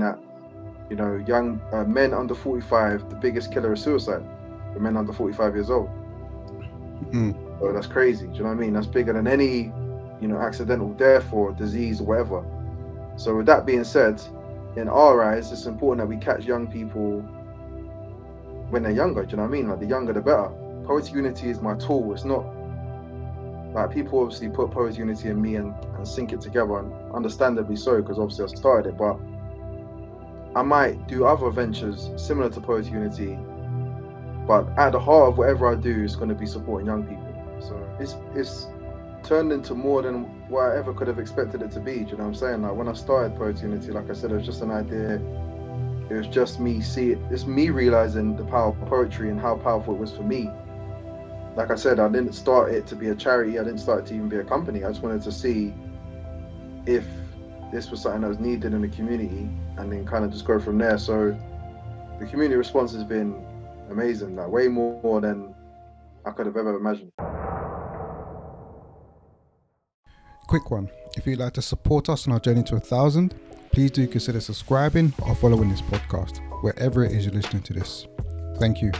that you know young uh, men under 45 the biggest killer is suicide for men under 45 years old. Mm. so that's crazy do you know what i mean? That's bigger than any you know accidental death or disease or whatever. So with that being said in our eyes it's important that we catch young people when they're younger do you know what i mean? Like the younger the better. Poetic Unity is my tool. It's not like people obviously put poetic unity in me and, and sync it together and understandably so because obviously i started it but I might do other ventures similar to Poetic Unity, but at the heart of whatever I do is going to be supporting young people. So it's it's turned into more than what I ever could have expected it to be. Do you know what I'm saying? Like when I started Poetic Unity, like I said, it was just an idea. It was just me see it. It's me realizing the power of poetry and how powerful it was for me. Like I said, I didn't start it to be a charity. I didn't start it to even be a company. I just wanted to see if this was something that was needed in the community and then kind of just go from there. So the community response has been amazing, like way more, than I could have ever imagined. Quick one. If you'd like to support us on our journey to a thousand, please do consider subscribing or following this podcast, wherever it is you're listening to this. Thank you.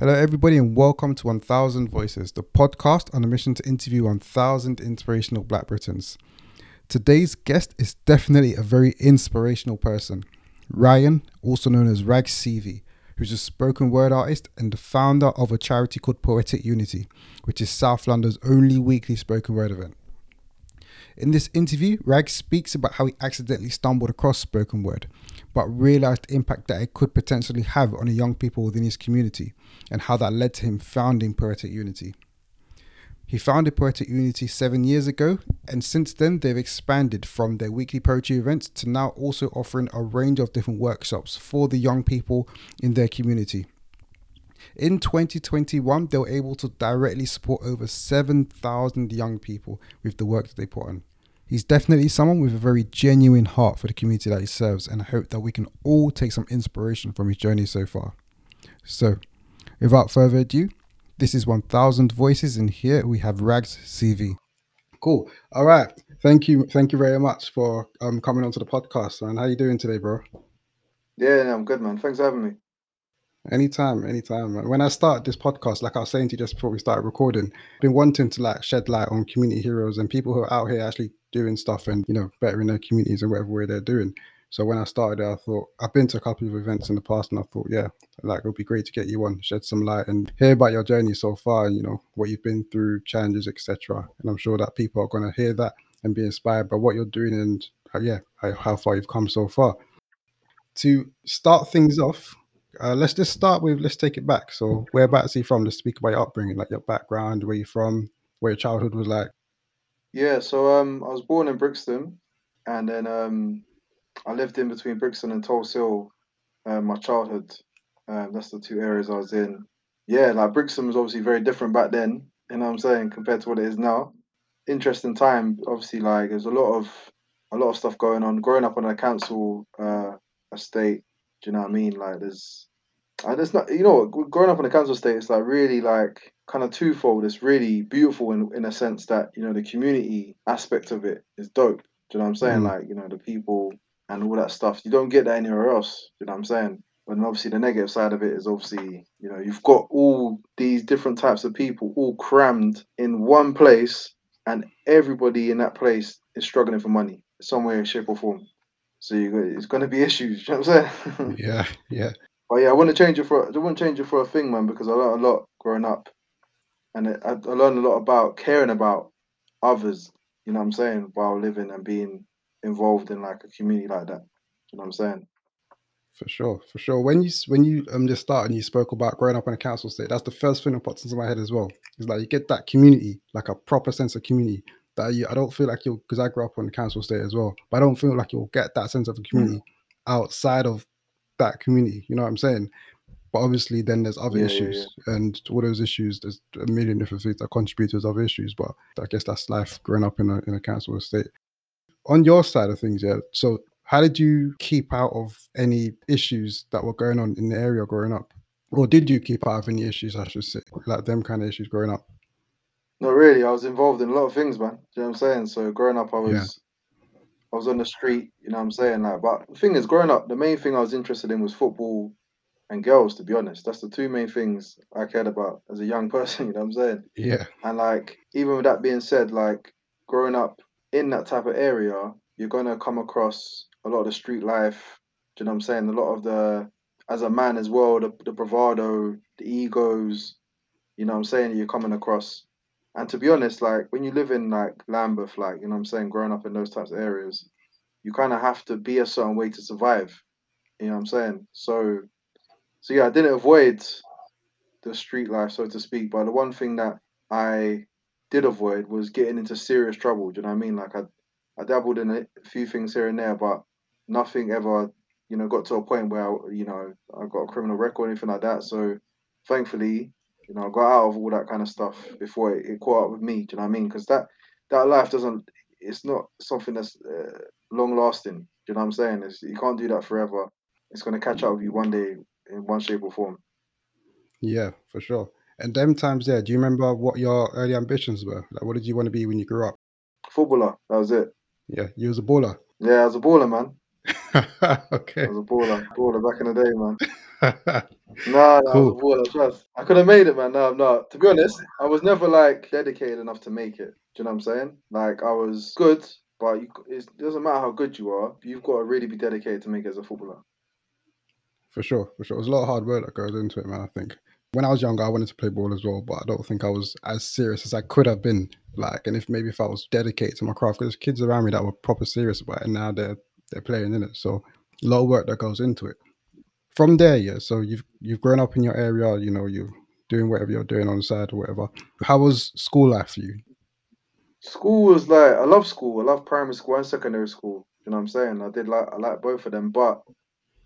Hello, everybody, and welcome to 1000 Voices, the podcast on a mission to interview 1000 inspirational Black Britons. Today's guest is definitely a very inspirational person. Ryan, also known as Ragz CV, who's a spoken word artist and the founder of a charity called Poetic Unity, which is South London's only weekly spoken word event. In this interview, Rag speaks about how he accidentally stumbled across spoken word, but realized the impact that it could potentially have on the young people within his community, and how that led to him founding Poetic Unity. He founded Poetic Unity seven years ago, and since then they've expanded from their weekly poetry events to now also offering a range of different workshops for the young people in their community. In 2021, they were able to directly support over 7,000 young people with the work that they put on. He's definitely someone with a very genuine heart for the community that he serves, and I hope that we can all take some inspiration from his journey so far. So, without further ado, this is 1000 Voices, and here we have Ragz CV. Cool. All right. Thank you. Thank you very much for um, coming onto the podcast, man. How you doing today, bro? Yeah, no, I'm good, man. Thanks for having me. Anytime, anytime. Man. When I started this podcast, like I was saying to you just before we started recording, I've been wanting to like shed light on community heroes and people who are out here actually doing stuff and you know bettering their communities in whatever way they're doing. So when I started, it, I thought I've been to a couple of events in the past, and I thought, yeah, like it would be great to get you on, shed some light, and hear about your journey so far. You know what you've been through, challenges, etc. And I'm sure that people are going to hear that and be inspired by what you're doing and how, yeah, how, how far you've come so far. To start things off, uh, let's just start with let's take it back. So whereabouts are you from? Let's speak about your upbringing, like your background, where you're from, where your childhood was like. Yeah, so um, I was born in Brixton, and then um, I lived in between Brixton and Tulse Hill, uh, my childhood. Um, that's the two areas I was in. Yeah, like Brixton was obviously very different back then. You know what I'm saying compared to what it is now. Interesting time. Obviously, like there's a lot of a lot of stuff going on. Growing up on a council uh, estate, do you know what I mean? Like there's, uh, there's not. You know, growing up on a council estate, it's like really like kind of twofold. It's really beautiful in in a sense that you know the community aspect of it is dope. Do you know what I'm saying? Mm. Like you know the people and all that stuff. You don't get that anywhere else. You know what I'm saying? And obviously the negative side of it is obviously, you know, you've got all these different types of people all crammed in one place and everybody in that place is struggling for money some way, shape or form. So you it's gonna be issues, you know what I'm saying? Yeah, yeah. but yeah, I wanna change it for I wouldn't change it for a thing, man, because I learned a lot growing up. And I, I learned a lot about caring about others, you know what I'm saying, while living and being involved in like a community like that. You know what I'm saying? For sure, for sure. When you when you um just started and you spoke about growing up in a council estate, that's the first thing that pops into my head as well. It's like you get that community, like a proper sense of community that you. I don't feel like you'll because I grew up on the council estate as well, but I don't feel like you'll get that sense of a community outside of that community. You know what I'm saying? But obviously, then there's other Yeah, yeah, issues, and all those issues, there's a million different things that contribute to those other issues. But I guess that's life growing up in a in a council estate on your side of things, yeah. So how did you keep out of any issues that were going on in the area growing up? Or did you keep out of any issues, I should say, like them kind of issues growing up? No, really, I was involved in a lot of things, man. Do you know what I'm saying? So growing up, I Yeah. was I was on the street, you know what I'm saying? Like, but the thing is, growing up, the main thing I was interested in was football and girls, to be honest. That's the two main things I cared about as a young person, you know what I'm saying? Yeah. And like, even with that being said, like growing up in that type of area, you're gonna come across a lot of the street life. Do you know what I'm saying? A lot of the as a man as well, the, the bravado, the egos, you know what I'm saying, you're coming across. And to be honest, like when you live in like Lambeth, like, you know what I'm saying, growing up in those types of areas, you kind of have to be a certain way to survive. You know what I'm saying? So so yeah, I didn't avoid the street life, so to speak. But the one thing that I did avoid was getting into serious trouble. Do you know what I mean? Like I, I dabbled in a few things here and there, but nothing ever, you know, got to a point where I, you know I got a criminal record or anything like that. So thankfully, you know, I got out of all that kind of stuff before it, it caught up with me. Do you know what I mean? Because that that life doesn't, it's not something that's uh, long lasting. Do you know what I'm saying? It's, you can't do that forever. It's gonna catch up with you one day in one shape or form. Yeah, for sure. And them times there, do you remember what your early ambitions were? Like, what did you want to be when you grew up? Footballer, that was it. Yeah, you was a baller. Yeah, I was a baller, man. okay. I was a baller, baller back in the day, man. No, no, Cool. I was a baller. Trust. I could have made it, man. No, no. To be honest, I was never like dedicated enough to make it. Do you know what I'm saying? Like I was good, but you, it doesn't matter how good you are. You've got to really be dedicated to make it as a footballer. For sure, for sure. There's a lot of hard work that goes into it, man. I think when I was younger, I wanted to play ball as well, but I don't think I was as serious as I could have been. Like, and if maybe if I was dedicated to my craft, because there's kids around me that were proper serious about it, and now they're they're playing in it. So a lot of work that goes into it. From there, yeah. So you've you've grown up in your area. You know, you're doing whatever you're doing on the side or whatever. How was school life for you? School was like I love school. I love primary school and secondary school. You know what I'm saying? I did like I like both of them, but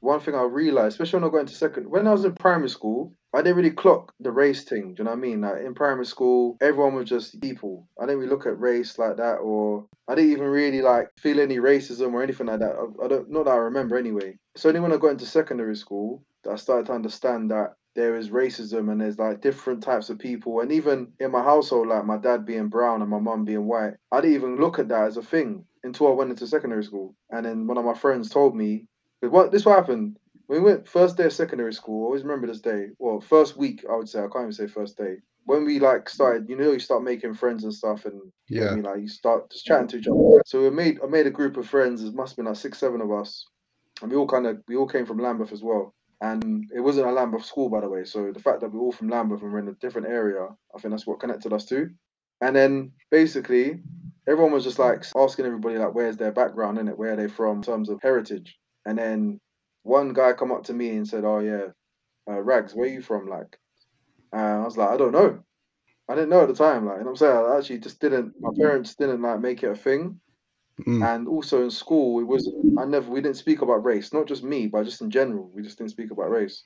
one thing I realized, especially when I got into second, when I was in primary school, I didn't really clock the race thing. Do you know what I mean? Like in primary school, everyone was just people. I didn't really look at race like that, or I didn't even really like feel any racism or anything like that. I, I don't, not that I remember anyway. It's only when I got into secondary school that I started to understand that there is racism and there's like different types of people. And even in my household, like my dad being brown and my mum being white, I didn't even look at that as a thing until I went into secondary school. And then one of my friends told me what this what happened we went first day of secondary school. I always remember this day. Well, first week I would say. I can't even say first day. When we like started, you know, you start making friends and stuff, and you know I Yeah. mean, like you start just chatting to each other. So we made I made a group of friends. It must have been like six, seven of us, and we all kind of we all came from Lambeth as well. And it wasn't a Lambeth school, by the way. So the fact that we're all from Lambeth and we're in a different area, I think that's what connected us too. And then basically, everyone was just like asking everybody like, where's their background in it, where are they from in terms of heritage. And then one guy come up to me and said, "Oh yeah, uh, Ragz, where you from?" Like, uh, I was like, "I don't know. I didn't know at the time. Like, you know I'm saying? I actually just didn't. My parents didn't like make it a thing. Mm. And also in school, it was I never we didn't speak about race, not just me, but just in general, we just didn't speak about race.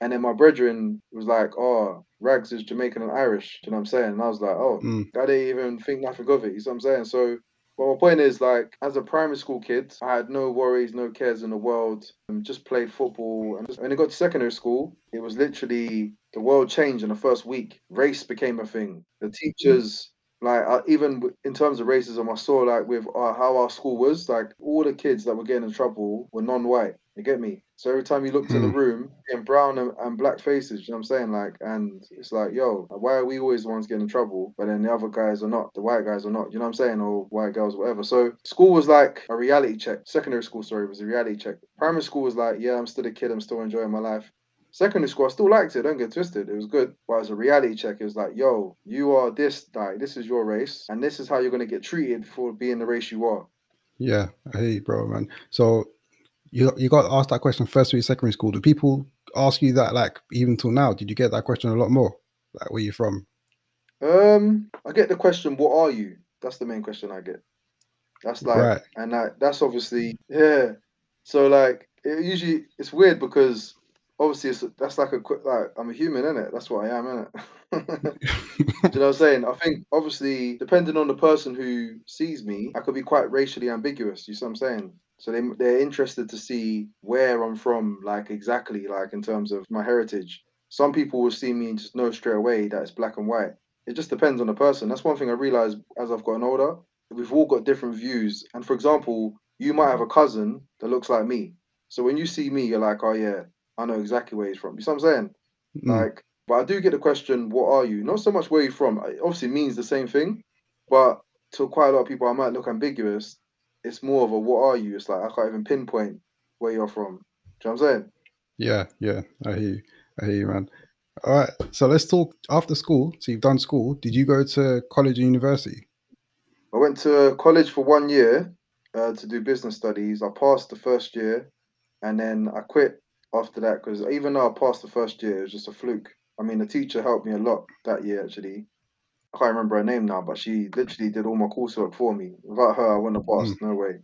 And then my brethren was like, "Oh, Ragz is Jamaican and Irish." You know what I'm saying? And I was like, "Oh, Mm. I didn't even think nothing of it." You see what I'm saying? So, well, my point is, like, as a primary school kid, I had no worries, no cares in the world. and just played football. And just, when I got to secondary school, it was literally the world changed in the first week. Race became a thing. The teachers like uh, even in terms of racism, I saw like with uh, how our school was like all the kids that were getting in trouble were non-white. You get me? So every time you looked in the Mm. room, in brown and, and black faces, you know what I'm saying? Like, and it's like, yo, why are we always the ones getting in trouble, but then the other guys are not, the white guys are not, you know what I'm saying? Or white girls, whatever. So school was like a reality check. Secondary school, sorry, was a reality check. Primary school was like, yeah, I'm still a kid, I'm still enjoying my life. Secondary school, I still liked it. Don't get twisted. It was good. But as a reality check, it was like, yo, you are this, like, this is your race, and this is how you're gonna get treated for being the race you are. Yeah, I you, bro, man. So you you got asked that question first week secondary school. Do people ask you that like even till now? Did you get that question a lot more? Like where you from? Um, I get the question, what are you? That's the main question I get. That's like, Right. and like, that's obviously, yeah. So like, it usually it's weird because obviously it's that's like a quick like I'm a human, in it. That's what I am, innit? Do you know what I'm saying? I think obviously depending on the person who sees me, I could be quite racially ambiguous. You see what I'm saying? So they they're interested to see where I'm from, like exactly, like in terms of my heritage. Some people will see me and just know straight away that it's black and white. It just depends on the person. That's one thing I realized as I've gotten older. We've all got different views. And for example, you might have a cousin that looks like me. So when you see me, you're like, oh yeah, I know exactly where he's from. You see what I'm saying? Mm. Like, but I do get the question, what are you? Not so much where you're from. It obviously means the same thing, but to quite a lot of people, I might look ambiguous. It's more of a what are you? It's like I can't even pinpoint where you're from. Do you know what I'm saying? Yeah, yeah, I hear you. I hear you, man. All right, so let's talk after school. So you've done school. Did you go to college or university? I went to college for one year uh, to do business studies. I passed the first year, and then I quit after that because even though I passed the first year, it was just a fluke. I mean, the teacher helped me a lot that year actually. I can't remember her name now, but she literally did all my coursework for me. Without her, I wouldn't have hmm. passed. No way.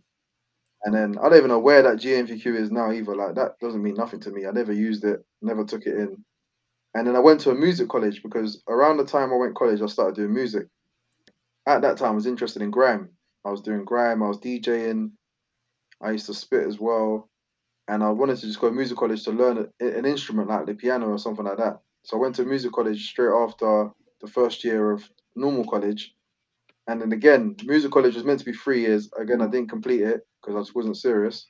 And then I don't even know where that GNVQ is now either. Like that doesn't mean nothing to me. I never used it, never took it in. And then I went to a music college because around the time I went college, I started doing music. At that time, I was interested in grime. I was doing grime. I was DJing. I used to spit as well, and I wanted to just go to music college to learn an instrument like the piano or something like that. So I went to music college straight after the first year of normal college, and then again, music college was meant to be three years. Again, I didn't complete it because I just wasn't serious,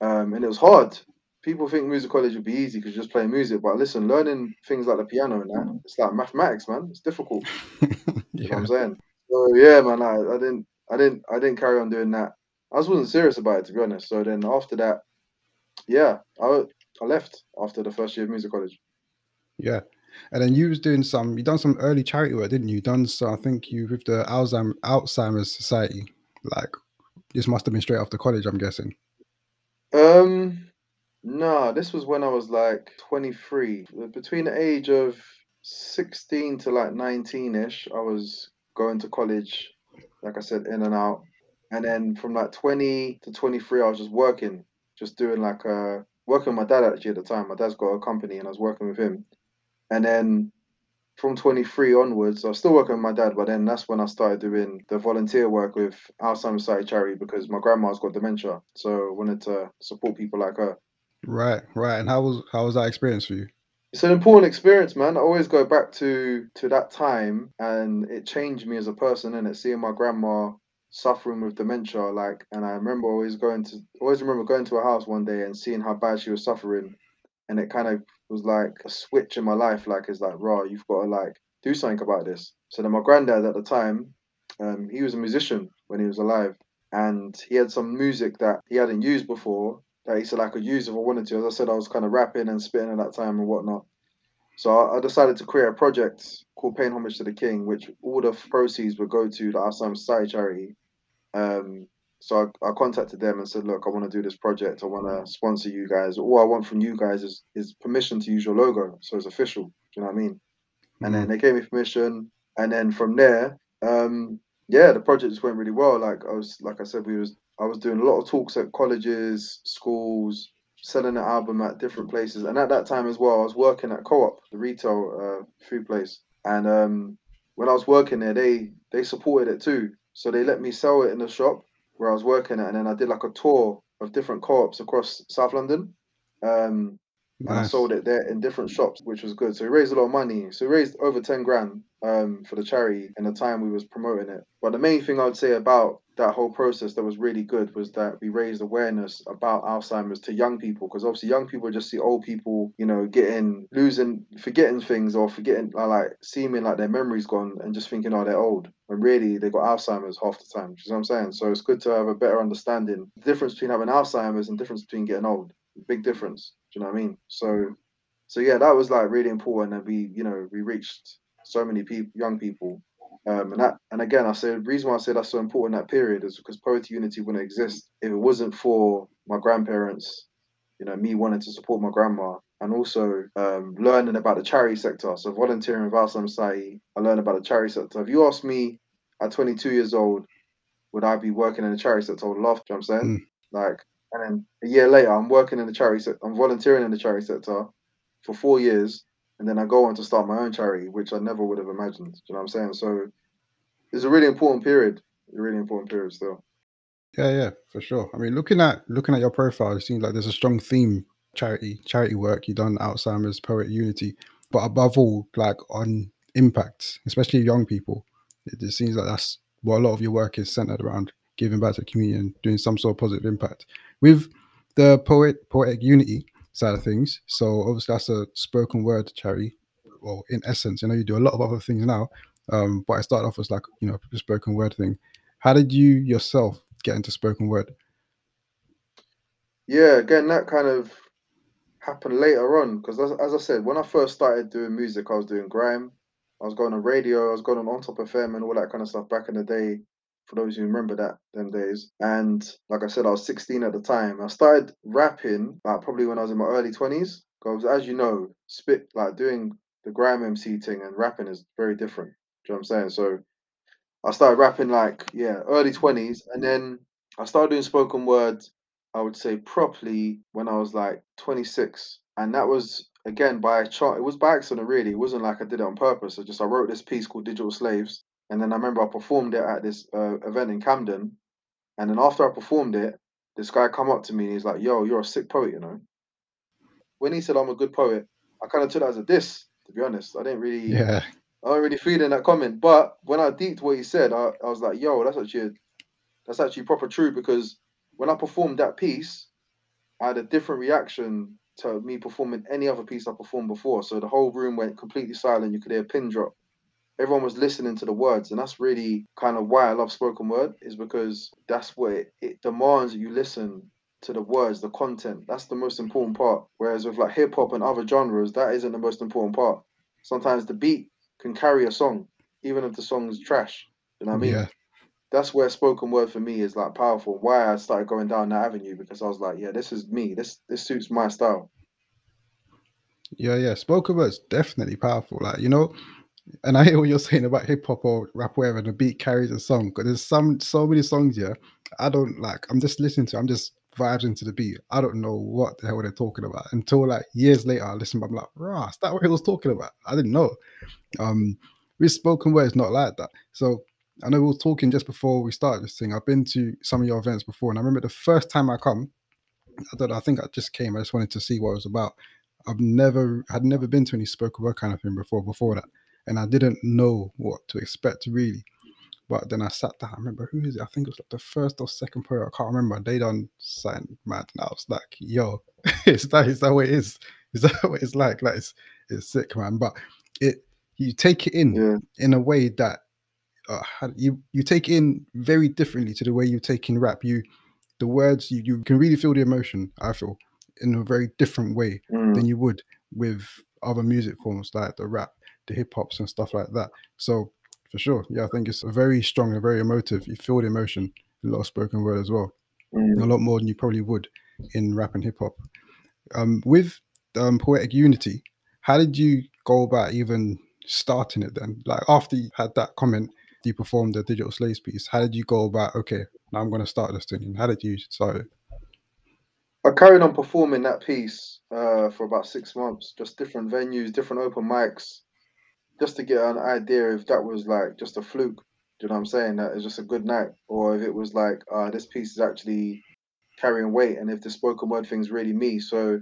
um, and it was hard. People think music college would be easy because you're just playing music, but listen, learning things like the piano and that, it's like mathematics, man. It's difficult. You know what I'm saying? So yeah, man, I, I didn't, I didn't, I didn't carry on doing that. I just wasn't serious about it to be honest. So then after that, yeah, I I left after the first year of music college. yeah. And then you was doing some. You done some early charity work, didn't you? Done so. I think you with the Alzheimer Alzheimer's Society. Like this must have been straight after college. I'm guessing. Um, no, this was when I was like 23. Between the age of 16 to like 19ish, I was going to college, like I said, in and out. And then from like 20 to 23, I was just working, just doing like uh working with my dad actually at the time. My dad's got a company and I was working with him. And then from 23 onwards, I was still working with my dad, but then that's when I started doing the volunteer work with Alzheimer's Society charity because my grandma's got dementia. So I wanted to support people like her. Right, right. And how was how was that experience for you? It's an important experience, man. I always go back to to that time and it changed me as a person and it seeing my grandma suffering with dementia, like and I remember always going to always remember going to her house one day and seeing how bad she was suffering and it kind of was like a switch in my life. Like it's like, raw, you've got to like do something about this. So then my granddad at the time, um, he was a musician when he was alive, and he had some music that he hadn't used before that he said I could use if I wanted to. As I said, I was kind of rapping and spitting at that time and whatnot. So I, I decided to create a project called Paying Homage to the King, which all the proceeds would go to the Alzheimer's Society charity. Um, so I, I contacted them and said, look, I want to do this project. I want to sponsor you guys. All I want from you guys is, is permission to use your logo. So it's official. Do you know what I mean? And then Mm, they gave me permission. And then from there, um, yeah, the project just went really well. Like I was, like I said, we was, I was doing a lot of talks at colleges, schools, selling the album at different places. And at that time as well, I was working at Co-op, the retail uh, food place. And um, when I was working there, they they supported it too. So they let me sell it in the shop where I was working at, and then I did like a tour of different co-ops across South London. Um, and I sold it there in different shops, which was good. So we raised a lot of money. So we raised over ten grand um, for the charity in the time we was promoting it. But the main thing I would say about that whole process that was really good was that we raised awareness about Alzheimer's to young people because obviously young people just see old people, you know, getting losing, forgetting things or forgetting uh, like seeming like their memory's gone and just thinking, oh, they're old. And really they got Alzheimer's half the time. You know what I'm saying? So it's good to have a better understanding. The difference between having Alzheimer's and the difference between getting old. Big difference. You know what I mean? So so yeah, that was like really important that we, you know, we reached so many people, young people, um, and that, and again, I said reason why I said that's so important that period is because Poetic Unity wouldn't exist if it wasn't for my grandparents, you know, me wanting to support my grandma, and also um, learning about the charity sector. So volunteering with Alzheimer's Society, I learned about the charity sector. If you ask me at 22 years old, would I be working in the charity sector? I would love to. You know what I'm saying, Mm, like, and then a year later, I'm working in the charity sector. I'm volunteering in the charity sector for four years, and then I go on to start my own charity, which I never would have imagined. You know what I'm saying? So it's a really important period. A really important period still. yeah, yeah, for sure. I mean, looking at looking at your profile, it seems like there's a strong theme charity charity work you've done Alzheimer's Poetic Unity, but above all, like on impact, especially young people. It just seems like that's what a lot of your work is centered around. giving back to the community and doing some sort of positive impact. With the poet poetic unity side of things, so obviously that's a spoken word charity. Well, in essence, I know you do a lot of other things now, um, but I started off as like you know a spoken word thing. How did you yourself get into spoken word? Yeah, again, that kind of happened later on because, as, as I said, when I first started doing music, I was doing grime. I was going on radio. I was going on On Top of FM and all that kind of stuff back in the day. For those who remember that them days, and like I said, I was 16 at the time. I started rapping like probably when I was in my early 20s. Because as you know, spit like doing the grime MC thing and rapping is very different. Do you know what I'm saying? So I started rapping like yeah, early 20s, and then I started doing spoken word I would say properly when I was like 26, and that was again by a chart. It was by accident, really. It wasn't like I did it on purpose. I just I wrote this piece called Digital Slaves, and then I remember I performed it at this uh, event in Camden, and then after I performed it, this guy come up to me and he's like, "Yo, you're a sick poet, you know." When he said I'm a good poet, I kind of took that as a diss. To be honest, I didn't really, Yeah, I don't really feel in that comment. But when I deeped what he said, I, I was like, "Yo, that's actually that's actually proper true." Because when I performed that piece, I had a different reaction to me performing any other piece I performed before. So the whole room went completely silent. You could hear a pin drop. Everyone was listening to the words, and that's really kind of why I love spoken word, is because that's what it, it demands that you listen to the words, the content. That's the most important part. Whereas with like hip hop and other genres, that isn't the most important part. Sometimes the beat can carry a song, even if the song is trash. You know what I mean? yeah, that's where spoken word for me is like powerful. Why I started going down that avenue because I was like, yeah, this is me. This this suits my style. yeah, yeah. Spoken word's definitely powerful. Like you know, and I hear what you're saying about hip hop or rap, whatever. The beat carries a song. Because there's some so many songs here. I don't like. I'm just listening to. I'm just vibes into the beat. I don't know what the hell they're talking about until like years later. I listen. I'm like, rah, is that what he was talking about? I didn't know. Um, with spoken word, it's not like that. So I know we were talking just before we started this thing. I've been to some of your events before, and I remember the first time I come. I don't know, I think I just came. I just wanted to see what it was about. I've never had never been to any spoken word kind of thing before. Before that, and I didn't know what to expect really. But then I sat down. I remember who is it? I think it was like the first or second poet. I can't remember. They done something mad, and I was like, "Yo, is that is that what it is? Is that what it's like? Like it's it's sick, man." But it you take it in Yeah. in a way that uh, you you take it in very differently to the way you take in rap. You the words you, you can really feel the emotion. I feel in a very different way Mm, than you would with other music forms like the rap, the hip hops, and stuff like that. So for sure, yeah, I think it's very strong and very emotive. You feel the emotion in a lot of spoken word as well, a mm. lot more than you probably would in rap and hip hop. Um, with um, poetic unity, how did you go about even starting it then? Like after you had that comment, you performed the digital slaves piece. How did you go about? Okay, now I'm going to start this thing. How did you start it? I carried on performing that piece uh, for about six months, just different venues, different open mics, just to get an idea if that was like just a fluke. Do you know what I'm saying? That it's just a good night, or if it was like, uh, this piece is actually carrying weight, and if the spoken word thing's really me. So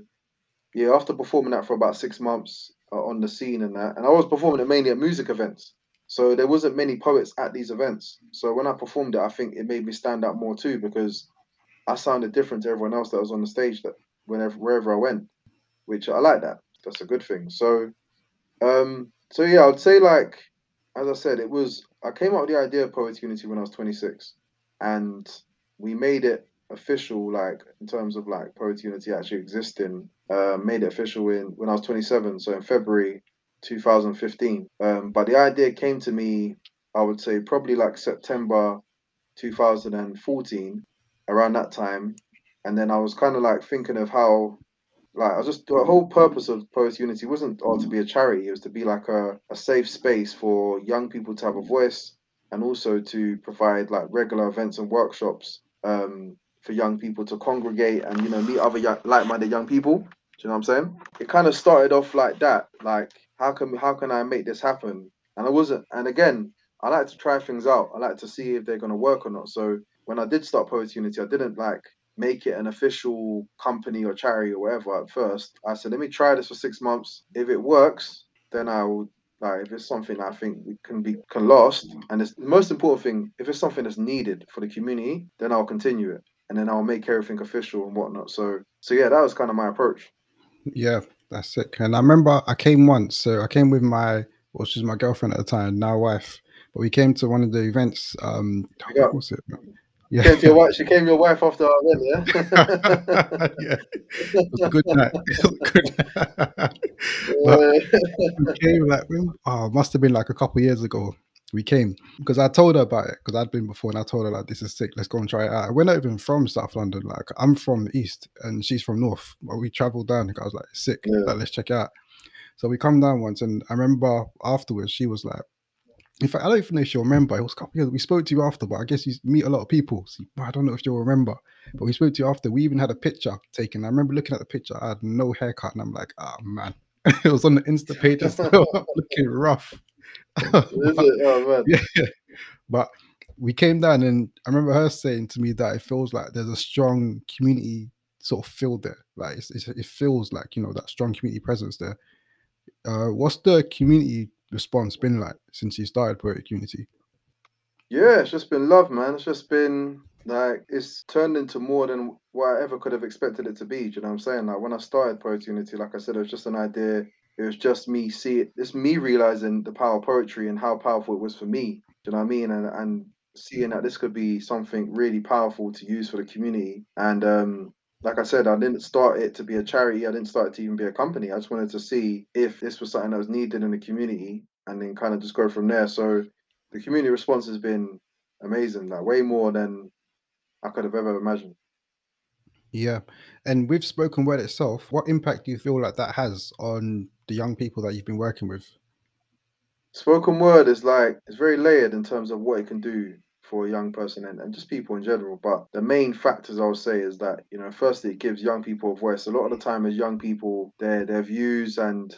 yeah, after performing that for about six months uh, on the scene and that, and I was performing it mainly at music events. So there wasn't many poets at these events. So when I performed it, I think it made me stand out more too because I sounded different to everyone else that was on the stage that whenever wherever I went, which I like that. That's a good thing. So um so yeah, I'd say like as I said, it was I came up with the idea of Poetic Unity when I was 26 and we made it official like in terms of like Poetic Unity actually existing, uh, made it official in when I was 27, so in February 2015. Um but the idea came to me I would say probably like September 2014 around that time. And then I was kind of like thinking of how, like, I just the whole purpose of Poetic Unity wasn't all to be a charity, it was to be like a, a safe space for young people to have a voice and also to provide like regular events and workshops um, for young people to congregate and, you know, meet other young, like minded young people. Do you know what I'm saying? It kind of started off like that. Like, how can how can I make this happen? And I wasn't, and again, I like to try things out. I like to see if they're gonna work or not. So when I did start Poetic Unity, I didn't like make it an official company or charity or whatever at first. I said, let me try this for six months. If it works, then I will Like if it's something I think we can be can last, and it's the most important thing. If it's something that's needed for the community, then I'll continue it, and then I'll make everything official and whatnot. So, so yeah, that was kind of my approach. Yeah, that's it. And I remember I came once, so I came with my, well, she's my girlfriend at the time, now wife. But we came to one of the events. Um, what was it? Yeah. Came to your wife, she came your wife after our event, yeah? yeah. Was a good night. we came like, oh, must have been like a couple years ago. We came because I told her about it because I'd been before and I told her like this is sick. Let's go and try it out. We're not even from South London. Like I'm from the East and she's from North. But we traveled down. I was like sick. Yeah. Like let's check it out. So we come down once and I remember afterwards she was like, in fact, I don't even know if you'll remember. It was a couple years. We spoke to you after, but I guess you meet a lot of people. So I don't know if you'll remember. But we spoke to you after. We even had a picture taken. I remember looking at the picture. I had no haircut, and I'm like, oh man. it was on the Insta page as well, looking rough. Is it? Oh man. Yeah. But we came down, and I remember her saying to me that it feels like there's a strong community sort of feel there. Like it's, it's, it feels like you know that strong community presence there. Uh, what's the community response been like since you started Poetic Unity? Yeah, it's just been love, man. It's just been like it's turned into more than what I ever could have expected it to be. Do you know what I'm saying? Like when I started Poetic Unity, like I said, it was just an idea. It was just me see it. It's me realizing the power of poetry and how powerful it was for me. Do you know what I mean? And and seeing that this could be something really powerful to use for the community. And um, like I said, I didn't start it to be a charity. I didn't start it to even be a company. I just wanted to see if this was something that was needed in the community and then kind of just go from there. So the community response has been amazing, like way more than I could have ever imagined. Yeah. And with spoken word itself, what impact do you feel like that has on the young people that you've been working with? Spoken word is like it's very layered in terms of what it can do for a young person and, and just people in general. But the main factors I would say is that, you know, firstly, it gives young people a voice. A lot of the time as young people, their their views and,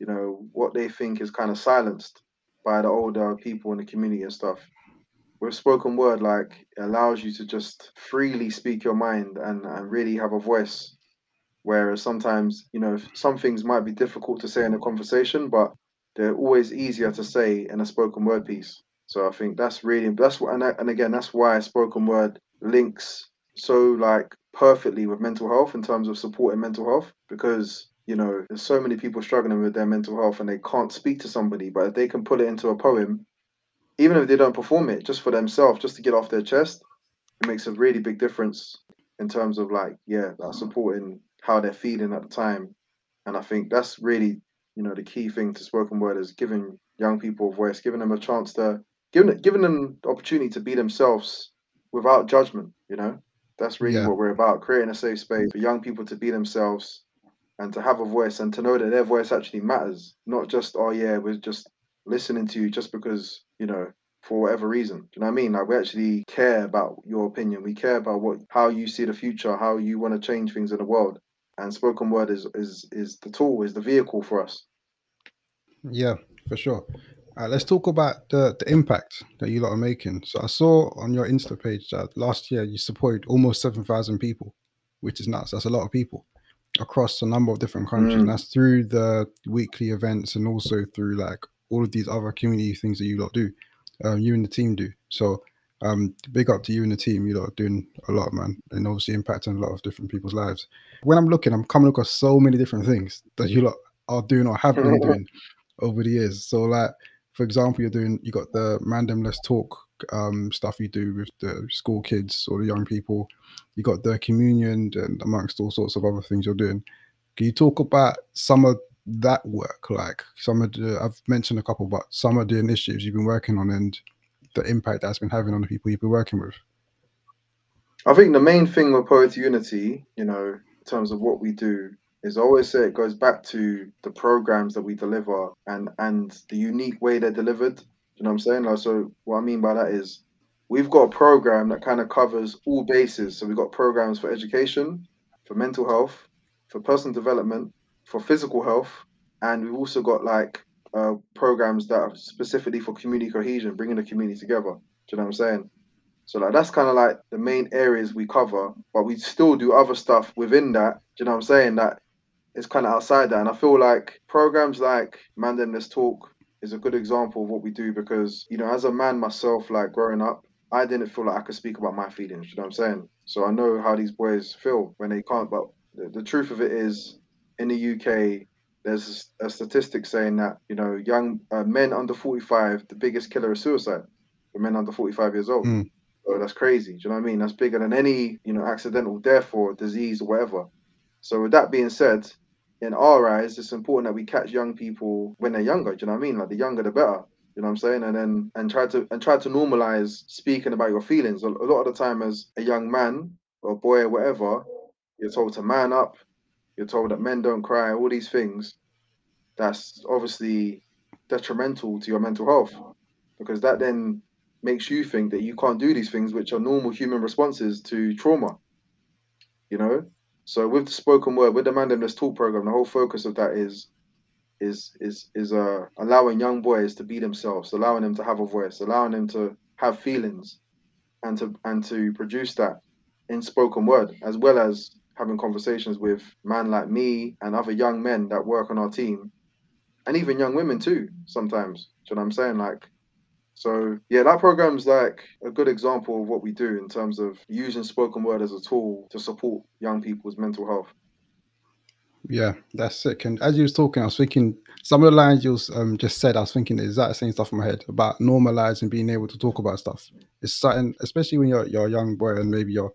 you know, what they think is kind of silenced by the older people in the community and stuff. With spoken word, like it allows you to just freely speak your mind and, and really have a voice. Whereas sometimes, you know, some things might be difficult to say in a conversation, but they're always easier to say in a spoken word piece. So I think that's really that's what and, and again that's why spoken word links so like perfectly with mental health in terms of supporting mental health because you know there's so many people struggling with their mental health and they can't speak to somebody but if they can put it into a poem even if they don't perform it just for themselves just to get off their chest it makes a really big difference in terms of like yeah like supporting how they're feeling at the time. And i think that's really you know the key thing to spoken word is giving young people a voice giving them a chance to giving giving them the opportunity to be themselves without judgment. You know, that's really yeah. what we're about: creating a safe space for young people to be themselves and to have a voice and to know that their voice actually matters. Not just oh yeah, we're just listening to you just because you know for whatever reason. Do you know what I mean? Like we actually care about your opinion. We care about what how you see the future, how you want to change things in the world. And spoken word is is is the tool, is the vehicle for us. Yeah, for sure. Let's talk about the, the impact that you lot are making. So I saw on your Insta page that last year you supported almost 7,000 people, which is nuts. That's a lot of people across a number of different countries. Mm. And that's through the weekly events and also through like all of these other community things that you lot do, um, you and the team do. So um, big up to you and the team. You lot are doing a lot, man, and obviously impacting a lot of different people's lives. When I'm looking, I'm coming across so many different things that you lot are doing or have been doing over the years. So like for example, you're doing you got the Mandem Let's Talk um, stuff you do with the school kids or the young people. You got the communion and amongst all sorts of other things you're doing. Can you talk about some of that work? Like some of the I've mentioned a couple, but some of the initiatives you've been working on and the impact that's been having on the people you've been working with. I think the main thing with Poetic Unity, you know, in terms of what we do, is always say it goes back to the programs that we deliver and and the unique way they're delivered. You know what I'm saying? Like, so what I mean by that is we've got a program that kind of covers all bases. So we've got programs for education, for mental health, for personal development, for physical health, and we've also got like uh, programs that are specifically for community cohesion, bringing the community together. Do you know what I'm saying? So like that's kind of like the main areas we cover, but we still do other stuff within that. Do you know what I'm saying? That is kind of outside that. And I feel like programs like Mandem Let's Talk, is a good example of what we do because you know, as a man myself, like growing up, I didn't feel like I could speak about my feelings. You know what I'm saying? So I know how these boys feel when they can't. But the, the truth of it is, in the UK, there's a statistic saying that you know, young uh, men under 45, the biggest killer is suicide for men under 45 years old. Mm. So that's crazy. Do you know what I mean? That's bigger than any you know accidental death or disease or whatever. So with that being said, in our eyes, it's important that we catch young people when they're younger. Do you know what I mean? Like the younger, the better. You know what I'm saying? And then and try to and try to normalize speaking about your feelings. A, lot of the time, as a young man or boy or whatever, you're told to man up. You're told that men don't cry. All these things. That's obviously detrimental to your mental health because that then makes you think that you can't do these things, which are normal human responses to trauma. You know, so with the spoken word, with the Mandem Let's Talk program, the whole focus of that is is is is uh allowing young boys to be themselves, allowing them to have a voice, allowing them to have feelings, and to and to produce that in spoken word, as well as having conversations with man like me and other young men that work on our team, and even young women too. Sometimes, do you know what I'm saying? Like, so yeah, that program's like a good example of what we do in terms of using spoken word as a tool to support young people's mental health. Yeah, that's sick. And as you was talking, I was thinking some of the lines you um, just said. I was thinking the exact same stuff in my head about normalizing being able to talk about stuff. It's something, especially when you're you're a young boy and maybe you're,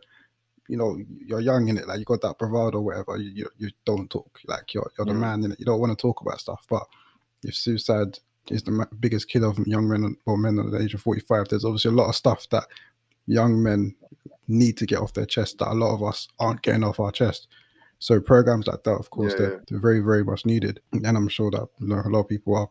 you know, you're young in it. Like you got that bravado or whatever. You you, you don't talk. Like you're you're the Mm. man in it. You don't want to talk about stuff. But if suicide is the biggest killer of young men or men under the age of 45, there's obviously a lot of stuff that young men need to get off their chest that a lot of us aren't getting off our chest. So programs like that, of course, Yeah, they're, yeah. they're very, very much needed, and I'm sure that you know, a lot of people are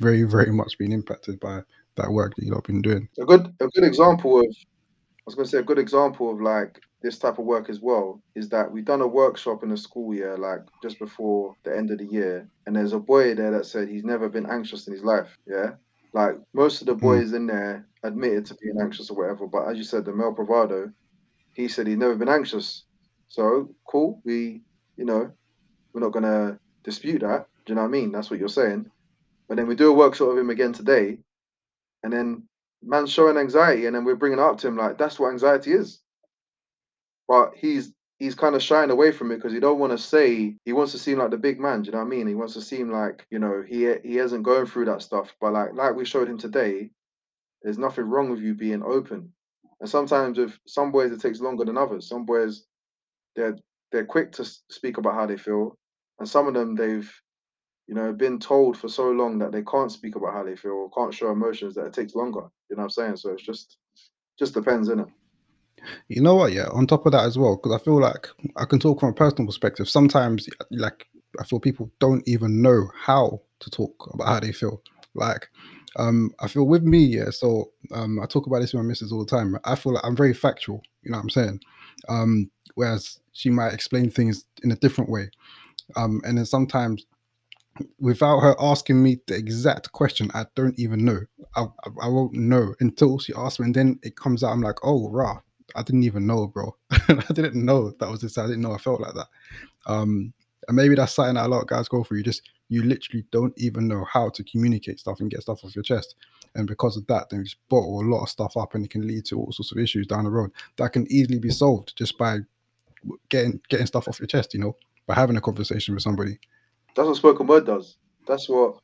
very, very much being impacted by that work that you've been doing. A good a good example of I was gonna say a good example of like this type of work as well is that we've done a workshop in a school year, like just before the end of the year, and there's a boy there that said he's never been anxious in his life. Yeah. Like most of the hmm. boys in there admitted to being anxious or whatever, but as you said, the male bravado, he said he's never been anxious. So cool. We you know, we're not gonna dispute that. Do you know what I mean? That's what you're saying. But then we do a workshop with him again today, and then man's showing anxiety, and then we're bringing it up to him like that's what anxiety is. But he's he's kind of shying away from it because he don't want to say he wants to seem like the big man. Do you know what I mean? He wants to seem like you know he he hasn't going through that stuff. But like like we showed him today, there's nothing wrong with you being open. And sometimes with some boys it takes longer than others. Some boys they're they're quick to speak about how they feel, and some of them they've you know been told for so long that they can't speak about how they feel or can't show emotions that it takes longer. You know what I'm saying? So it's just just depends, innit? You know what? Yeah. On top of that as well, because I feel like I can talk from a personal perspective. Sometimes, like I feel people don't even know how to talk about how they feel. Like, um, I feel with me, yeah. So, um, I talk about this with my missus all the time. I feel like I'm very factual. You know what I'm saying? Um, whereas she might explain things in a different way. Um, and then sometimes without her asking me the exact question, I don't even know. I, I, I won't know until she asks me, and then it comes out. I'm like, oh, rah, I didn't even know, bro. I didn't know that was this. I didn't know I felt like that. Um, and maybe that's something that a lot of guys go through. You just you literally don't even know how to communicate stuff and get stuff off your chest. And because of that, then you just bottle a lot of stuff up, and it can lead to all sorts of issues down the road that can easily be solved just by getting getting stuff off your chest. You know, by having a conversation with somebody. That's what spoken word does. That's what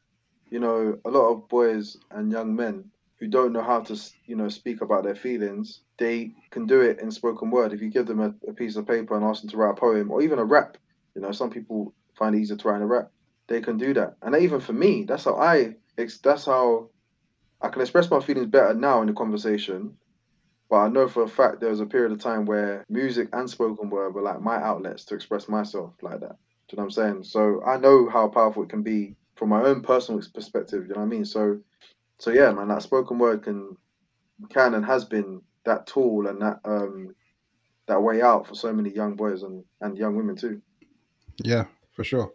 you know. A lot of boys and young men who don't know how to, you know, speak about their feelings, they can do it in spoken word. If you give them a, a piece of paper and ask them to write a poem or even a rap, you know, some people find it easier to write a rap. They can do that, and even for me, that's how I. That's how I can express my feelings better now in the conversation. But I know for a fact there was a period of time where music and spoken word were like my outlets to express myself like that. Do you know what I'm saying? So I know how powerful it can be from my own personal perspective. You know what I mean? So, so yeah, man, that spoken word can can and has been that tool and that um that way out for so many young boys and and young women too. Yeah, for sure.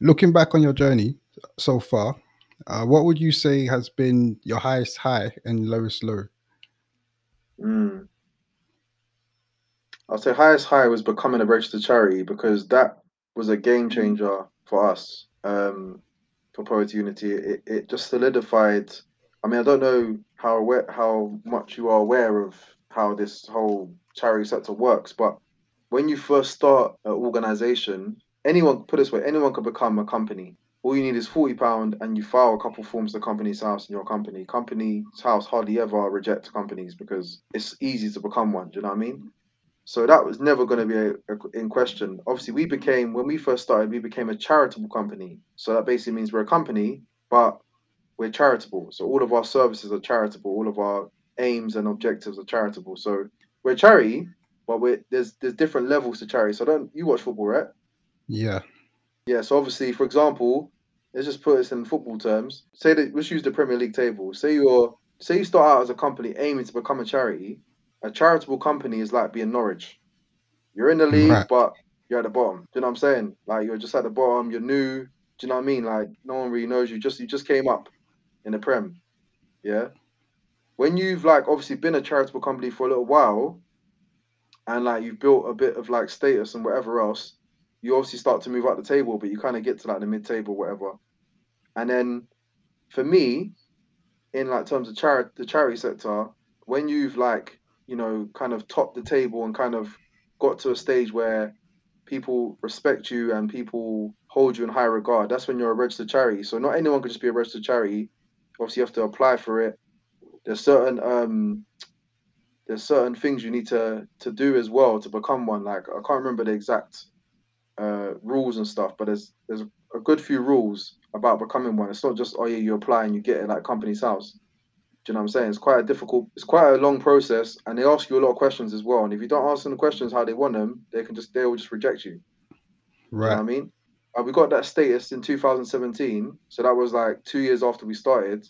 Looking back on your journey so far, uh, what would you say has been your highest high and lowest low? Mm. I'll say highest high was becoming a registered charity because that was a game changer for us. Um, for Poetic Unity. It, it just solidified. I mean, I don't know how aware, how much you are aware of how this whole charity sector works, but when you first start an organization, anyone put this way, anyone can become a company. All you need is forty pound, and you file a couple forms to company's House in your company. Companies House hardly ever reject companies because it's easy to become one. Do you know what I mean? So that was never going to be a, a, in question. Obviously, we became when we first started, we became a charitable company. So that basically means we're a company, but we're charitable. So all of our services are charitable. All of our aims and objectives are charitable. So we're charity, but we're there's there's different levels to charity. So don't you watch football, right? Yeah. Yeah. So obviously, for example, let's just put this in football terms. Say that let's use the Premier League table. Say you're say you start out as a company aiming to become a charity a charitable company is like being Norwich. You're in the league, right. but you're at the bottom. Do you know what I'm saying? Like you're just at the bottom. You're new. Do you know what I mean? Like no one really knows you. Just you just came up in the prem. Yeah. When you've like obviously been a charitable company for a little while, and like you've built a bit of like status and whatever else, you obviously start to move up the table, but you kind of get to like the mid table, whatever. And then for me, in like terms of charity, the charity sector, when you've like you know, kind of topped the table and kind of got to a stage where people respect you and people hold you in high regard, that's when you're a registered charity. So not anyone could just be a registered charity. Obviously, you have to apply for it. There's certain um, there's certain things you need to to do as well to become one. Like I can't remember the exact uh, rules and stuff, but there's there's a good few rules about becoming one. It's not just oh yeah you apply and you get it like Companies House. Do you know what I'm saying? It's quite a difficult, it's quite a long process, and they ask you a lot of questions as well. And if you don't ask them the questions how they want them, they can just they will just reject you. Right. You know I mean? Uh, we got that status in 2017, so that was like two years after we started.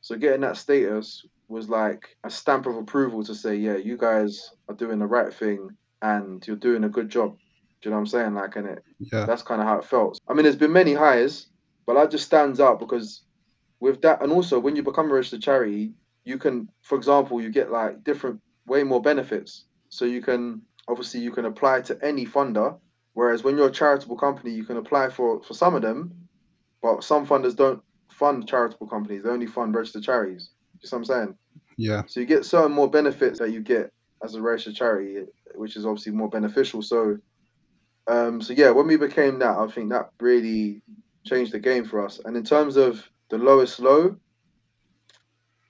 So getting that status was like a stamp of approval to say, yeah, you guys are doing the right thing and you're doing a good job. Do you know what I'm saying? Like, and it, yeah. that's kind of how it felt. I mean, there's been many highs, but that just stands out because with that, and also when you become a registered charity, you can, for example, you get like different, way more benefits. So you can obviously you can apply to any funder, whereas when you're a charitable company, you can apply for for some of them, but some funders don't fund charitable companies; they only fund registered charities. You see what I'm saying? Yeah. So you get certain more benefits that you get as a registered charity, which is obviously more beneficial. So, um, so yeah, when we became that, I think that really changed the game for us. And in terms of the lowest low,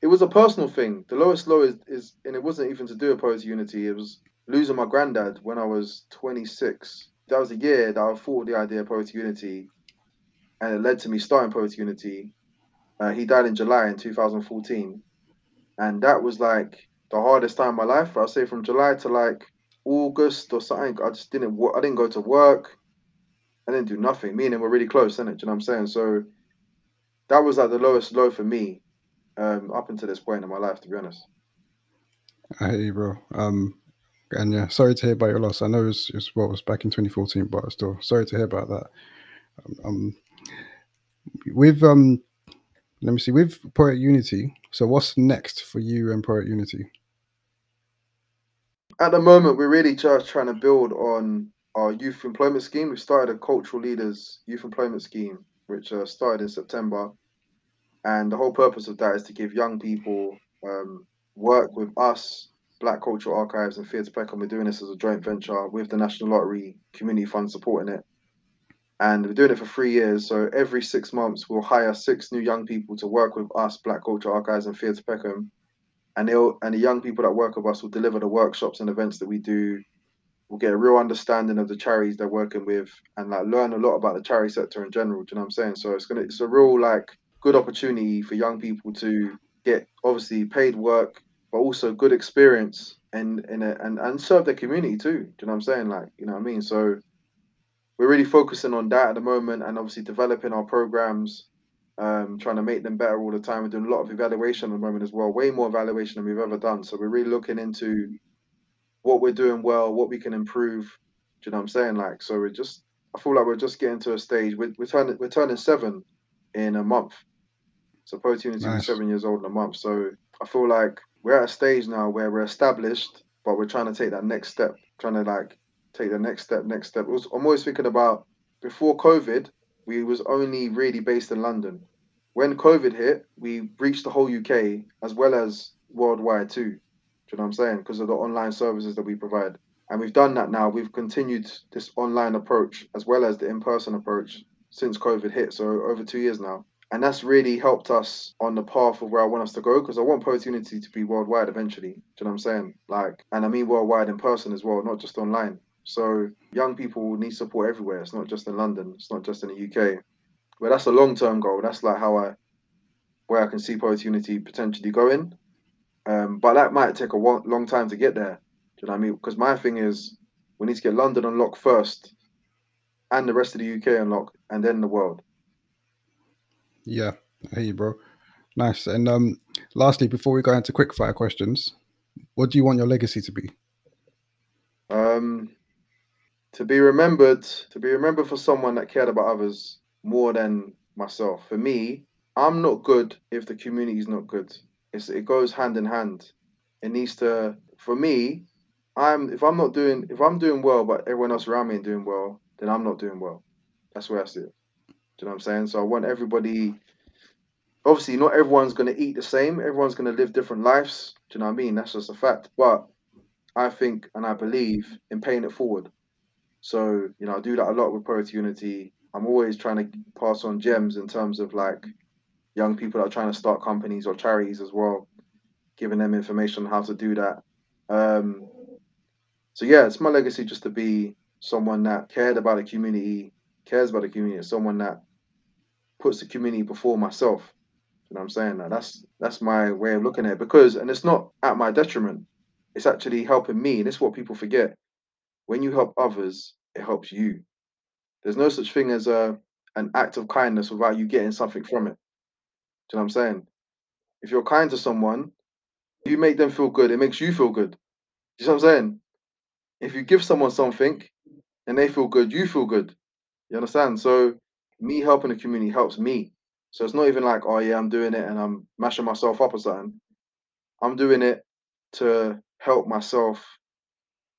it was a personal thing. The lowest low is, is and it wasn't even to do Poetic Unity. It was losing my granddad when I was 26. That was the year that I thought the idea of Poetic Unity, and it led to me starting Poetic Unity. Uh, he died in July in 2014, and that was like the hardest time of my life. I'll say from July to like August or something. I just didn't. I didn't go to work. I didn't do nothing. Me and him were really close, isn't it? Do you know what I'm saying? So that was like the lowest low for me um, up until this point in my life, to be honest. I hear you, bro. Um, and yeah, sorry to hear about your loss. I know it's what was back in 2014, but still, sorry to hear about that. Um, um, with um, let me see, with Poetic Unity. So, what's next for you and Poetic Unity? At the moment, we're really just trying to build on our youth employment scheme. We started a cultural leaders youth employment scheme, which uh, started in September and the whole purpose of that is to give young people um, work with us, Black Cultural Archives and Theatre Peckham. We're doing this as a joint venture with the National Lottery Community Fund supporting it. And we're doing it for three years. So every six months, we'll hire six new young people to work with us, Black Cultural Archives and Theatre Peckham. Um, and they'll and the young people that work with us will deliver the workshops and events that we do. We'll get a real understanding of the charities they're working with and like learn a lot about the charity sector in general. Do you know what I'm saying? So it's gonna it's a real like good opportunity for young people to get obviously paid work, but also good experience and and and, and serve their community too. Do you know what I'm saying? Like, you know what I mean? So we're really focusing on that at the moment and obviously developing our programs, um, trying to make them better all the time. We're doing a lot of evaluation at the moment as well, way more evaluation than we've ever done. So we're really looking into what we're doing well, what we can improve. Do you know what I'm saying? Like, so we're just, I feel like we're just getting to a stage. We're, we're turning, we're turning seven in a month. So Poetic Unity nice. seven years old in a month. So I feel like we're at a stage now where we're established, but we're trying to take that next step, trying to like take the next step, next step. I'm always thinking about before COVID, we was only really based in London. When COVID hit, we reached the whole UK as well as worldwide too. Do you know what I'm saying? Because of the online services that we provide. And we've done that now. We've continued this online approach as well as the in-person approach since COVID hit. So over two years now. And that's really helped us on the path of where I want us to go because I want Poetic Unity to be worldwide eventually. Do you know what I'm saying? Like, and I mean worldwide in person as well, not just online. So young people need support everywhere. It's not just in London. It's not just in the UK. But that's a long term goal. That's like how I, where I can see Poetic Unity potentially going. Um, but that might take a long time to get there. Do you know what I mean? Because my thing is, we need to get London unlocked first, and the rest of the UK unlocked, and then the world. Yeah, I hear you, bro. Nice. And um, lastly, before we go into quick fire questions, what do you want your legacy to be? Um, to be remembered, to be remembered for someone that cared about others more than myself. For me, I'm not good if the community is not good. It's, it goes hand in hand. It needs to. For me, I'm if I'm not doing if I'm doing well, but everyone else around me doing well, then I'm not doing well. That's where I see it. You know what I'm saying? So I want everybody. Obviously, not everyone's going to eat the same. Everyone's going to live different lives. Do you know what I mean? That's just a fact. But I think and I believe in paying it forward. So you know, I do that a lot with Poetic Unity. I'm always trying to pass on gems in terms of like young people that are trying to start companies or charities as well, giving them information on how to do that. Um, so yeah, it's my legacy just to be someone that cared about the community, cares about the community, someone that puts the community before myself. You know what I'm saying? That's that's my way of looking at it because, and it's not at my detriment. It's actually helping me, and it's what people forget. When you help others, it helps you. There's no such thing as a an act of kindness without you getting something from it. Do you know what I'm saying? If you're kind to someone, you make them feel good. It makes you feel good. You know what I'm saying? If you give someone something and they feel good, you feel good. You understand? So me helping the community helps me. So it's not even like, oh yeah, I'm doing it and I'm mashing myself up or something. I'm doing it to help myself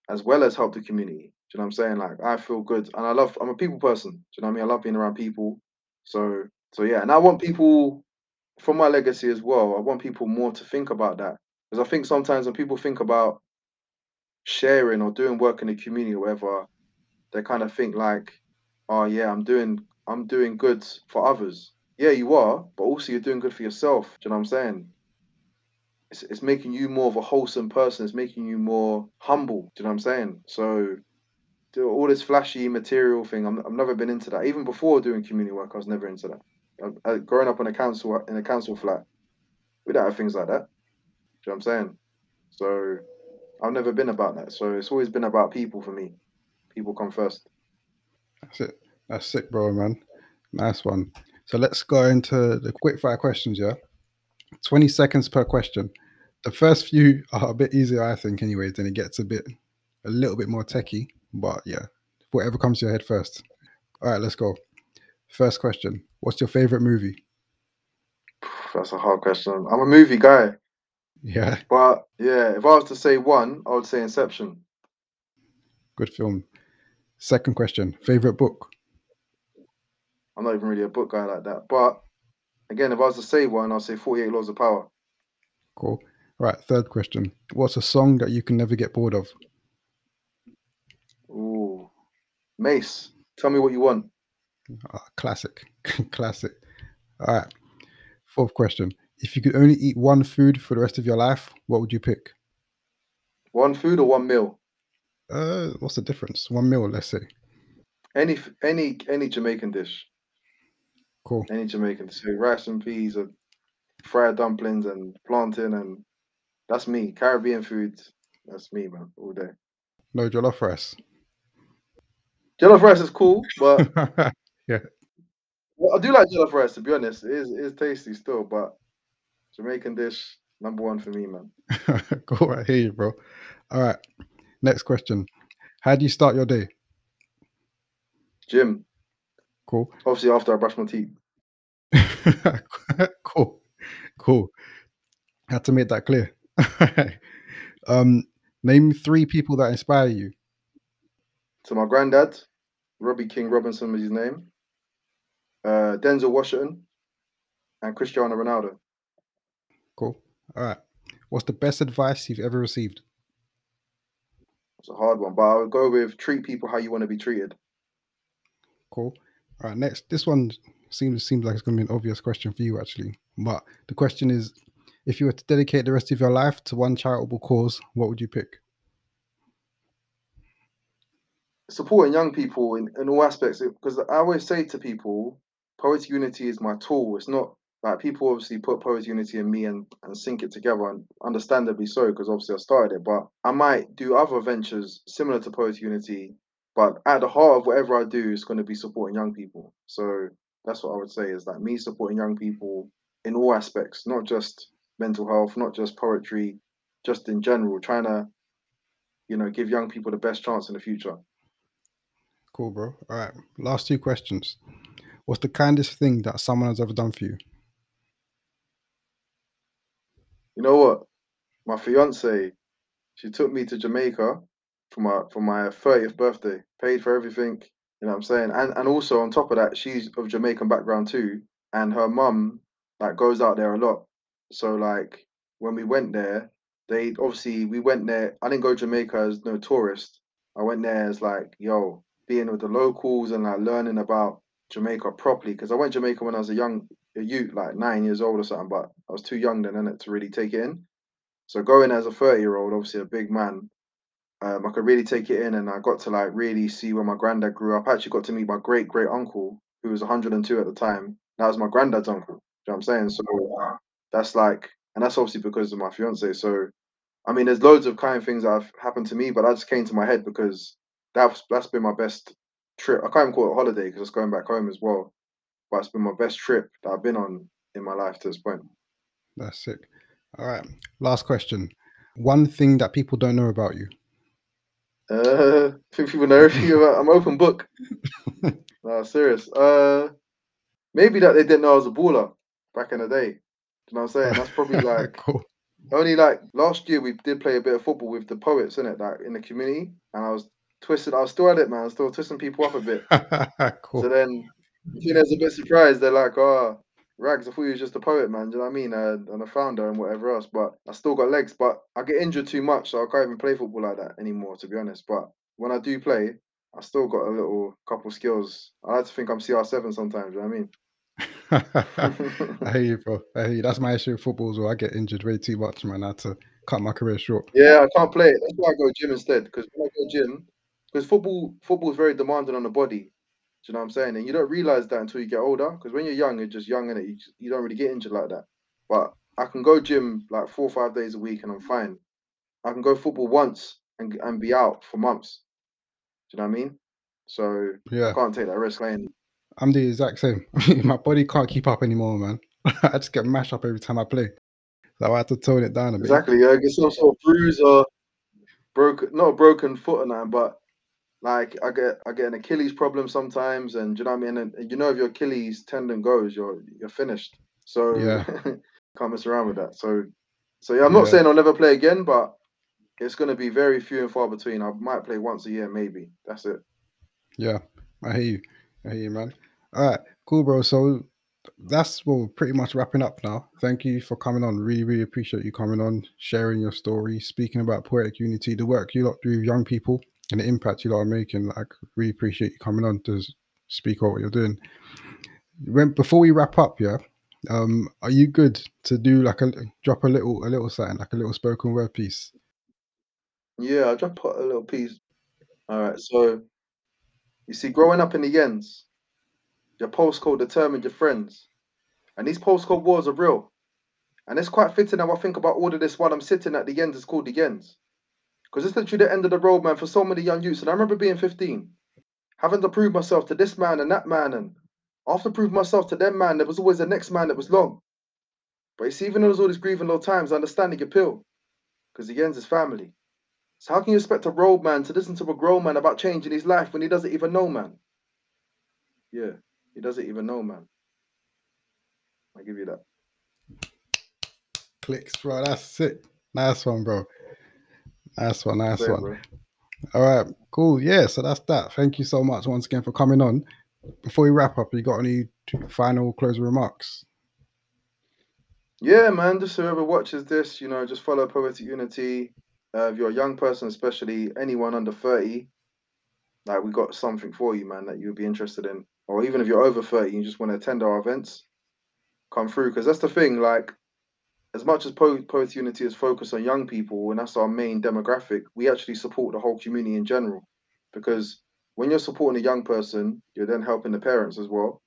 as well as help the community. Do you know what I'm saying? Like I feel good and I love I'm a people person. Do you know what I mean? I love being around people. So so yeah, and I want people from my legacy as well, I want people more to think about that. Because I think sometimes when people think about sharing or doing work in the community or whatever, they kind of think like, oh yeah, I'm doing I'm doing good for others. Yeah, you are, but also you're doing good for yourself. Do you know what I'm saying? It's, it's making you more of a wholesome person. It's making you more humble. Do you know what I'm saying? So all this flashy material thing, I'm, I've never been into that. Even before doing community work, I was never into that. I, I, growing up in a council in a council flat, we don't have things like that. Do you know what I'm saying? So I've never been about that. So it's always been about people for me. People come first. That's it. That's sick, bro, man. Nice one. So let's go into the quickfire questions, yeah? 20 seconds per question. The first few are a bit easier, I think, anyways. Then it gets a bit, a little bit more techie. But yeah, whatever comes to your head first. All right, let's go. First question What's your favorite movie? That's a hard question. I'm a movie guy. Yeah. But yeah, if I was to say one, I would say Inception. Good film. Second question Favorite book? I'm not even really a book guy like that. But again, if I was to say one, I'll say 48 Laws of Power. Cool. Right. Third question What's a song that you can never get bored of? Ooh. Mase, tell me what you want. Oh, classic. classic. All right. Fourth question. If you could only eat one food for the rest of your life, what would you pick? One food or one meal? Uh, what's the difference? One meal, let's say. Any any any Jamaican dish. Cool. Any Jamaican. So rice and peas or fried dumplings and plantain and that's me. Caribbean food. That's me, man, all day. No jollof rice. Jollof rice is cool, but yeah. Well, I do like jollof rice. To be honest, it is it is tasty still, but Jamaican dish number one for me, man. cool, I hear you, bro. All right, next question. How do you start your day? Gym. Cool. Obviously, after I brush my teeth. cool, cool. Had to make that clear. um, name three people that inspire you. So my granddad, Robbie King Robinson was his name. uh, Denzel Washington, and Cristiano Ronaldo. Cool. All right. What's the best advice you've ever received? It's a hard one, but I would go with treat people how you want to be treated. Cool. All right. Next, this one seems seems like it's going to be an obvious question for you, actually. But the question is, if you were to dedicate the rest of your life to one charitable cause, what would you pick? Supporting young people in, in all aspects, because I always say to people, Poetic Unity is my tool. It's not like people obviously put Poetic Unity in me and, and sync it together, and understandably so, because obviously I started it. But I might do other ventures similar to Poetic Unity, but at the heart of whatever I do is going to be supporting young people. So that's what I would say is that me supporting young people in all aspects, not just mental health, not just poetry, just in general, trying to, you know, give young people the best chance in the future. Cool, bro. All right. Last two questions. What's the kindest thing that someone has ever done for you? You know what? My fiance, she took me to Jamaica for my for my 30th birthday, paid for everything, you know what I'm saying? And and also on top of that, she's of Jamaican background too, and her mum like goes out there a lot. So like when we went there, they obviously we went there. I didn't go to Jamaica as no tourist. I went there as like, yo, being with the locals and like learning about Jamaica properly. Because I went Jamaica when I was a young a youth, like nine years old or something, but I was too young then innit, to really take it in. So going as a 30 year old, obviously a big man, um, I could really take it in and I got to like really see where my granddad grew up. I actually got to meet my great great uncle, who was 102 at the time. That was my granddad's uncle. You know what I'm saying? So that's like, and that's obviously because of my fiance. So, I mean, there's loads of kind things that have happened to me, but that just came to my head because that's that's been my best trip. I can't even call it a holiday because it's going back home as well. But it's been my best trip that I've been on in my life to this point. That's sick. All right. Last question. One thing that people don't know about you. Uh, I think people know everything about. I'm open book. no, serious. Uh, maybe that they didn't know I was a baller back in the day. You know what I'm saying? That's probably like cool. only like last year we did play a bit of football with the poets in it, like in the community, and I was twisted. I was still at it, man. I was still twisting people up a bit. cool. So then, you know, there's a bit surprised. They're like, "Oh, Ragz, I thought he was just a poet, man. Do you know what I mean? Uh, and a founder and whatever else. But I still got legs. But I get injured too much, so I can't even play football like that anymore, to be honest. But when I do play, I still got a little couple skills. I like to think I'm CR7 sometimes. You know what I mean? I hear you, bro. I hear you. That's my issue with football as well. I get injured way too much, man. I had to cut my career short. Yeah, I can't play it. That's why I go gym instead. Because when I go gym, because football football is very demanding on the body. Do you know what I'm saying? And you don't realize that until you get older. Because when you're young, you're just young and you, you don't really get injured like that. But I can go gym like four or five days a week and I'm fine. I can go football once and and be out for months. Do you know what I mean? So Yeah, I can't take that risk. Ain't I'm the exact same. my body can't keep up anymore, man. I just get mashed up every time I play. So I have to tone it down a bit. exactly. Yeah, get some sort of bruise or broken, not a broken foot or nothing, but like I get I get an Achilles problem sometimes, and do you know what I mean. And, and you know if your Achilles tendon goes, you're you're finished. So Yeah. can't mess around with that. So so yeah, I'm not Yeah. saying I'll never play again, but it's going to be very few and far between. I might play once a year, maybe. That's it. Yeah, I hear you. I hear you, man. All right, cool, bro. So that's what we're pretty much wrapping up now. Thank you for coming on. Really, really appreciate you coming on, sharing your story, speaking about poetic unity, the work you lot do with young people, and the impact you are making. Like, really appreciate you coming on to speak about what you're doing. When before we wrap up, yeah, um, are you good to do like a drop a little, a little something, like a little spoken word piece? Yeah, I'll put a little piece. All right. So you see, growing up in the ends, your postcode determined your friends, and these postcode wars are real. And it's quite fitting how I think about all of this while I'm sitting at the ends. It's called the ends. Because it's literally the end of the road, man, for so many young youths. And I remember being 15, having to prove myself to this man and that man. And after proving myself to them, man, there was always the next man that was long. But you see, even though there's all these grieving low times, I understand the appeal. Because he ends his family. So how can you expect a road man to listen to a grown man about changing his life when he doesn't even know, man? Yeah, he doesn't even know, man. I give you that. Clicks, bro. That's it. Nice one, bro. Nice one. Nice one. bro. All right, cool. Yeah, so that's that. Thank you so much once again for coming on. before we wrap up, you got any final closing remarks? Yeah, man. Just whoever watches this, you know, just follow Poetic Unity. Uh, if you're a young person, especially anyone under 30, like we got something for you, man, that you would be interested in. Or even if you're over 30 and you just want to attend our events, come through. Because that's the thing, like, as much as po- Unity is focused on young people and that's our main demographic, we actually support the whole community in general. Because when you're supporting a young person, you're then helping the parents as well.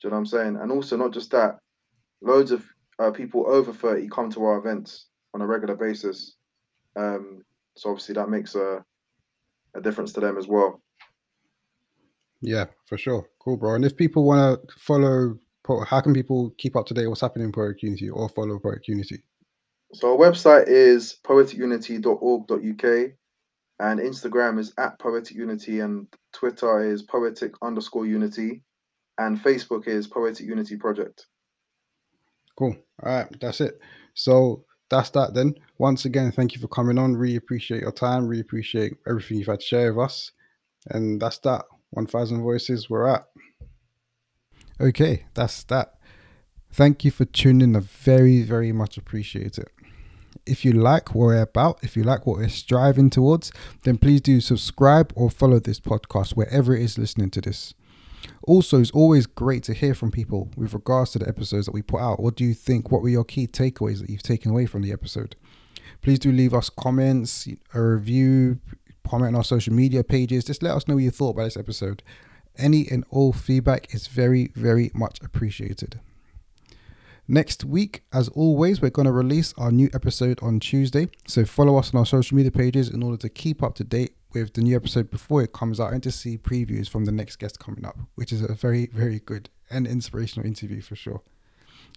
Do you know what I'm saying? And also, not just that, loads of uh, people over 30 come to our events on a regular basis. Um, so obviously that makes a, a difference to them as well. Yeah, for sure. Cool, bro. And if people want to follow, how can people keep up to date what's happening in Poetic Unity or follow Poetic Unity? So our website is poeticunity.org.uk and Instagram is at Poetic Unity and Twitter is poetic underscore unity and Facebook is Poetic Unity Project. Cool. All right, that's it. So that's that then. Once again, thank you for coming on. Really appreciate your time. Really appreciate everything you've had to share with us. And that's that. 1000 voices, we're at. Okay, that's that. Thank you for tuning. I very, very much appreciate it. If you like what we're about, if you like what we're striving towards, then please do subscribe or follow this podcast wherever it is listening to this. Also, it's always great to hear from people with regards to the episodes that we put out. What do you think? What were your key takeaways that you've taken away from the episode? Please do leave us comments, a review, comment on our social media pages. Just let us know what you thought about this episode. Any and all feedback is very, very much appreciated. Next week, as always, we're going to release our new episode on Tuesday. So follow us on our social media pages in order to keep up to date with the new episode before it comes out and to see previews from the next guest coming up, which is a very, very good and inspirational interview for sure.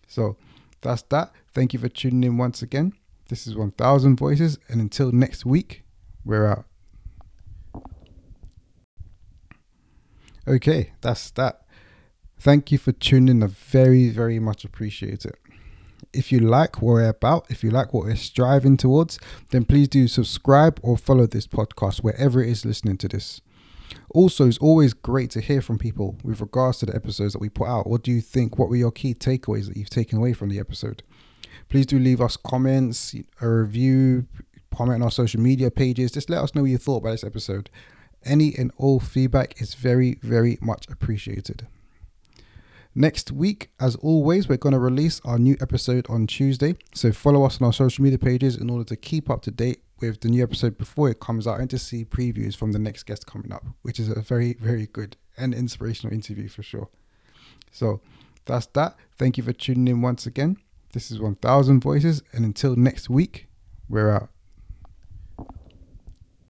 So that's that. Thank you for tuning in once again. This is 1000 Voices, and until next week, we're out. Okay, that's that. Thank you for tuning in. I very, very much appreciate it. If you like what we're about, if you like what we're striving towards, then please do subscribe or follow this podcast wherever it is listening to this. Also, it's always great to hear from people with regards to the episodes that we put out. What do you think? What were your key takeaways that you've taken away from the episode? Please do leave us comments, a review, comment on our social media pages. Just let us know what you thought about this episode. Any and all feedback is very, very much appreciated. Next week, as always, we're going to release our new episode on Tuesday. So follow us on our social media pages in order to keep up to date with the new episode before it comes out and to see previews from the next guest coming up, which is a very, very good and inspirational interview for sure. So that's that. Thank you for tuning in once again. This is 1000 Voices, and until next week, we're out.